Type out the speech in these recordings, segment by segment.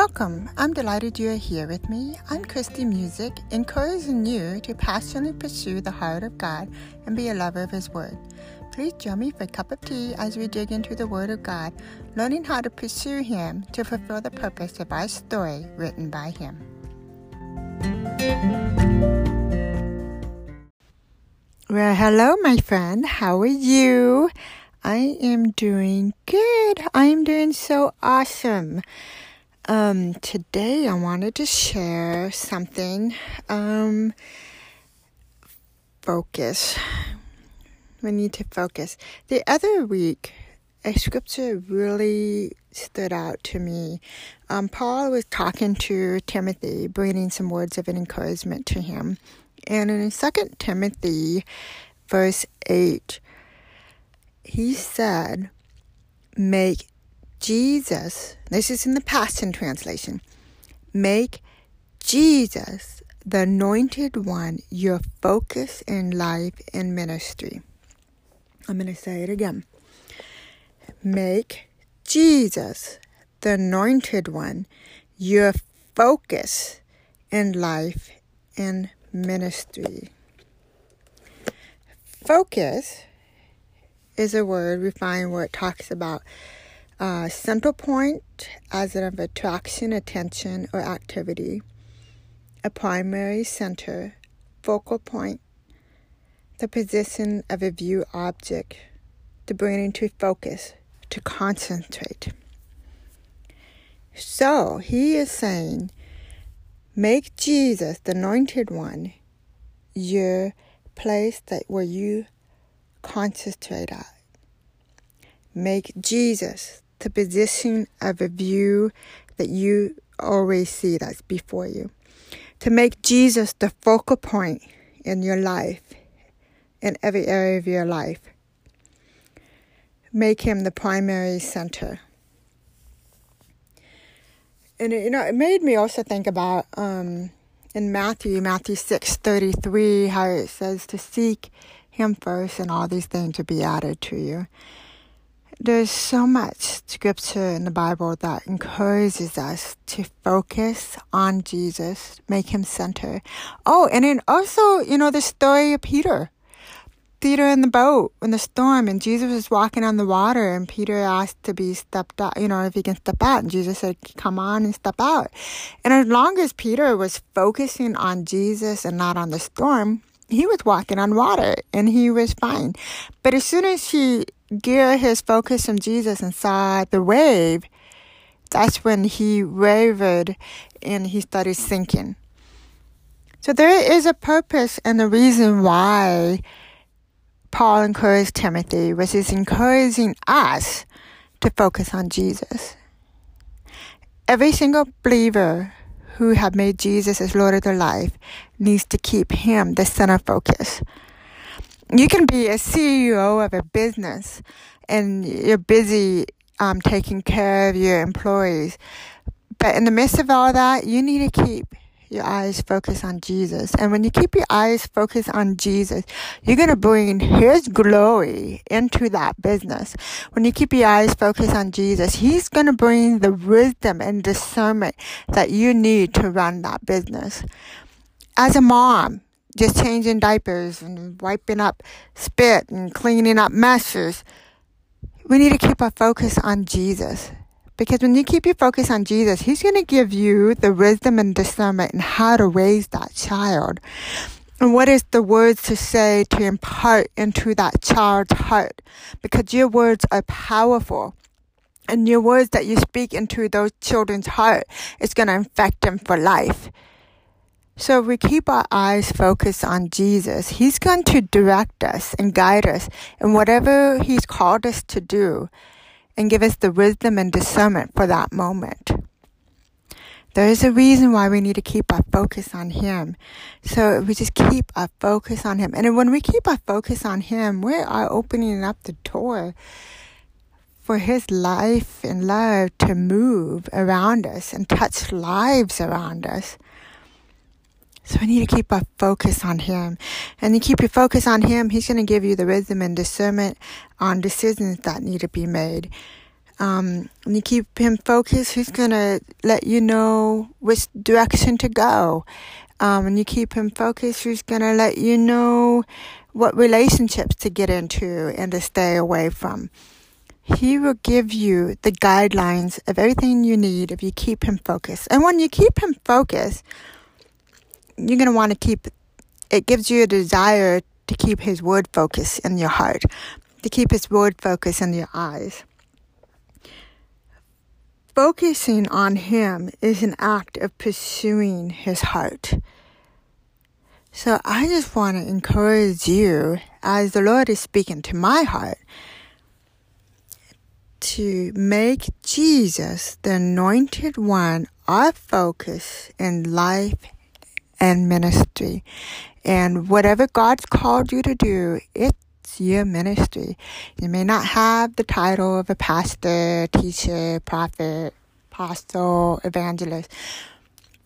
Welcome. I'm delighted you are here with me. I'm Christy Music, encouraging you to passionately pursue the heart of God and be a lover of His Word. Please join me for a cup of tea as we dig into the Word of God, learning how to pursue Him to fulfill the purpose of our story written by Him. Well, hello, my friend. How are you? I am doing good. I'm doing so awesome. Um, today I wanted to share something. Um, focus. We need to focus. The other week, a scripture really stood out to me. Um, Paul was talking to Timothy, bringing some words of encouragement to him. And in 2 Timothy, verse 8, he said, Make Jesus, this is in the Passion Translation, make Jesus, the anointed one, your focus in life and ministry. I'm going to say it again. Make Jesus, the anointed one, your focus in life and ministry. Focus is a word we find where it talks about uh, central point as of attraction, attention, or activity, a primary center, focal point, the position of a view object, to bring into focus, to concentrate. So he is saying, make Jesus, the anointed one, your place that where you concentrate at. Make Jesus, the position of a view that you always see that's before you. To make Jesus the focal point in your life, in every area of your life. Make him the primary center. And it, you know, it made me also think about um, in Matthew, Matthew six thirty three, how it says to seek him first, and all these things will be added to you there's so much scripture in the Bible that encourages us to focus on Jesus, make him center. Oh, and then also, you know, the story of Peter. Peter in the boat in the storm, and Jesus was walking on the water, and Peter asked to be stepped out, you know, if he can step out. And Jesus said, Come on and step out. And as long as Peter was focusing on Jesus and not on the storm, he was walking on water and he was fine. But as soon as he geared his focus on Jesus and saw the wave, that's when he wavered and he started sinking. So there is a purpose and a reason why Paul encouraged Timothy, which is encouraging us to focus on Jesus. Every single believer who have made Jesus as Lord of their life needs to keep Him the center focus. You can be a CEO of a business and you're busy um, taking care of your employees. But in the midst of all that, you need to keep your eyes focused on Jesus. And when you keep your eyes focused on Jesus, you're going to bring His glory into that business. When you keep your eyes focused on Jesus, He's going to bring the wisdom and discernment that you need to run that business. As a mom, just changing diapers and wiping up spit and cleaning up messes, we need to keep our focus on Jesus. Because when you keep your focus on Jesus, He's going to give you the wisdom and discernment and how to raise that child. And what is the words to say to impart into that child's heart? Because your words are powerful. And your words that you speak into those children's heart is going to infect them for life. So if we keep our eyes focused on Jesus, He's going to direct us and guide us in whatever He's called us to do and give us the wisdom and discernment for that moment. There is a reason why we need to keep our focus on Him. So we just keep our focus on Him. And when we keep our focus on Him, we are opening up the door for His life and love to move around us and touch lives around us. So we need to keep our focus on Him. And you keep your focus on Him, He's going to give you the wisdom and discernment on decisions that need to be made. Um, when you keep him focused, he's going to let you know which direction to go. Um, when you keep him focused, he's going to let you know what relationships to get into and to stay away from. He will give you the guidelines of everything you need if you keep him focused. And when you keep him focused, you're going to want to keep it gives you a desire to keep his word focused in your heart, to keep his word focused in your eyes. Focusing on him is an act of pursuing his heart. So I just want to encourage you, as the Lord is speaking to my heart, to make Jesus the anointed one our focus in life and ministry. And whatever God's called you to do, it's your ministry. You may not have the title of a pastor, teacher, prophet, apostle, evangelist,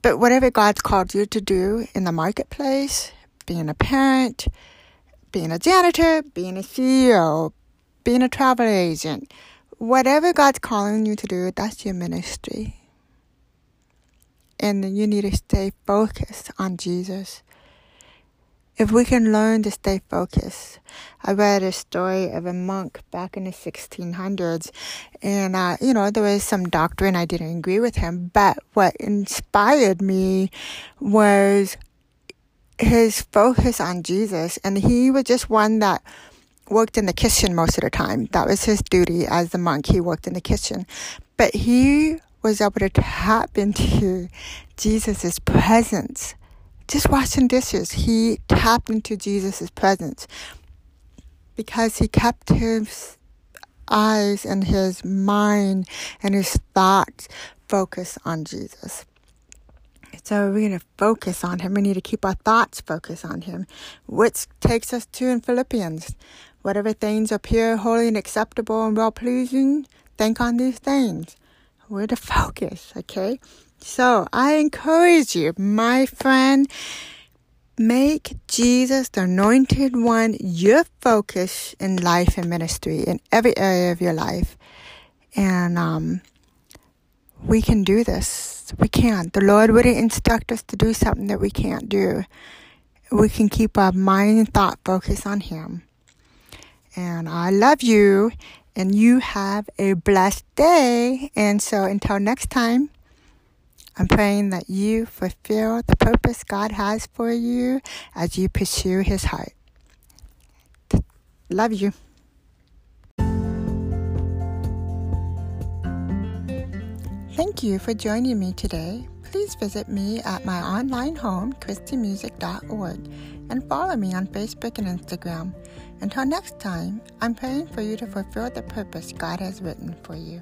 but whatever God's called you to do in the marketplace, being a parent, being a janitor, being a CEO, being a travel agent, whatever God's calling you to do, that's your ministry. And you need to stay focused on Jesus. If we can learn to stay focused. I read a story of a monk back in the 1600s, and, uh, you know, there was some doctrine I didn't agree with him, but what inspired me was his focus on Jesus, and he was just one that worked in the kitchen most of the time. That was his duty as the monk. He worked in the kitchen. But he was able to tap into Jesus' presence. Just washing dishes, he tapped into Jesus' presence because he kept his eyes and his mind and his thoughts focused on Jesus. So we need to focus on him. We need to keep our thoughts focused on him, which takes us to in Philippians. Whatever things appear holy and acceptable and well pleasing, think on these things. We're the focus, okay? So I encourage you, my friend, make Jesus the anointed one your focus in life and ministry in every area of your life. And um, we can do this. We can. The Lord wouldn't instruct us to do something that we can't do. We can keep our mind and thought focused on Him. And I love you and you have a blessed day. And so until next time, I'm praying that you fulfill the purpose God has for you as you pursue His heart. Love you. Thank you for joining me today. Please visit me at my online home, ChristyMusic.org, and follow me on Facebook and Instagram. Until next time, I'm praying for you to fulfill the purpose God has written for you.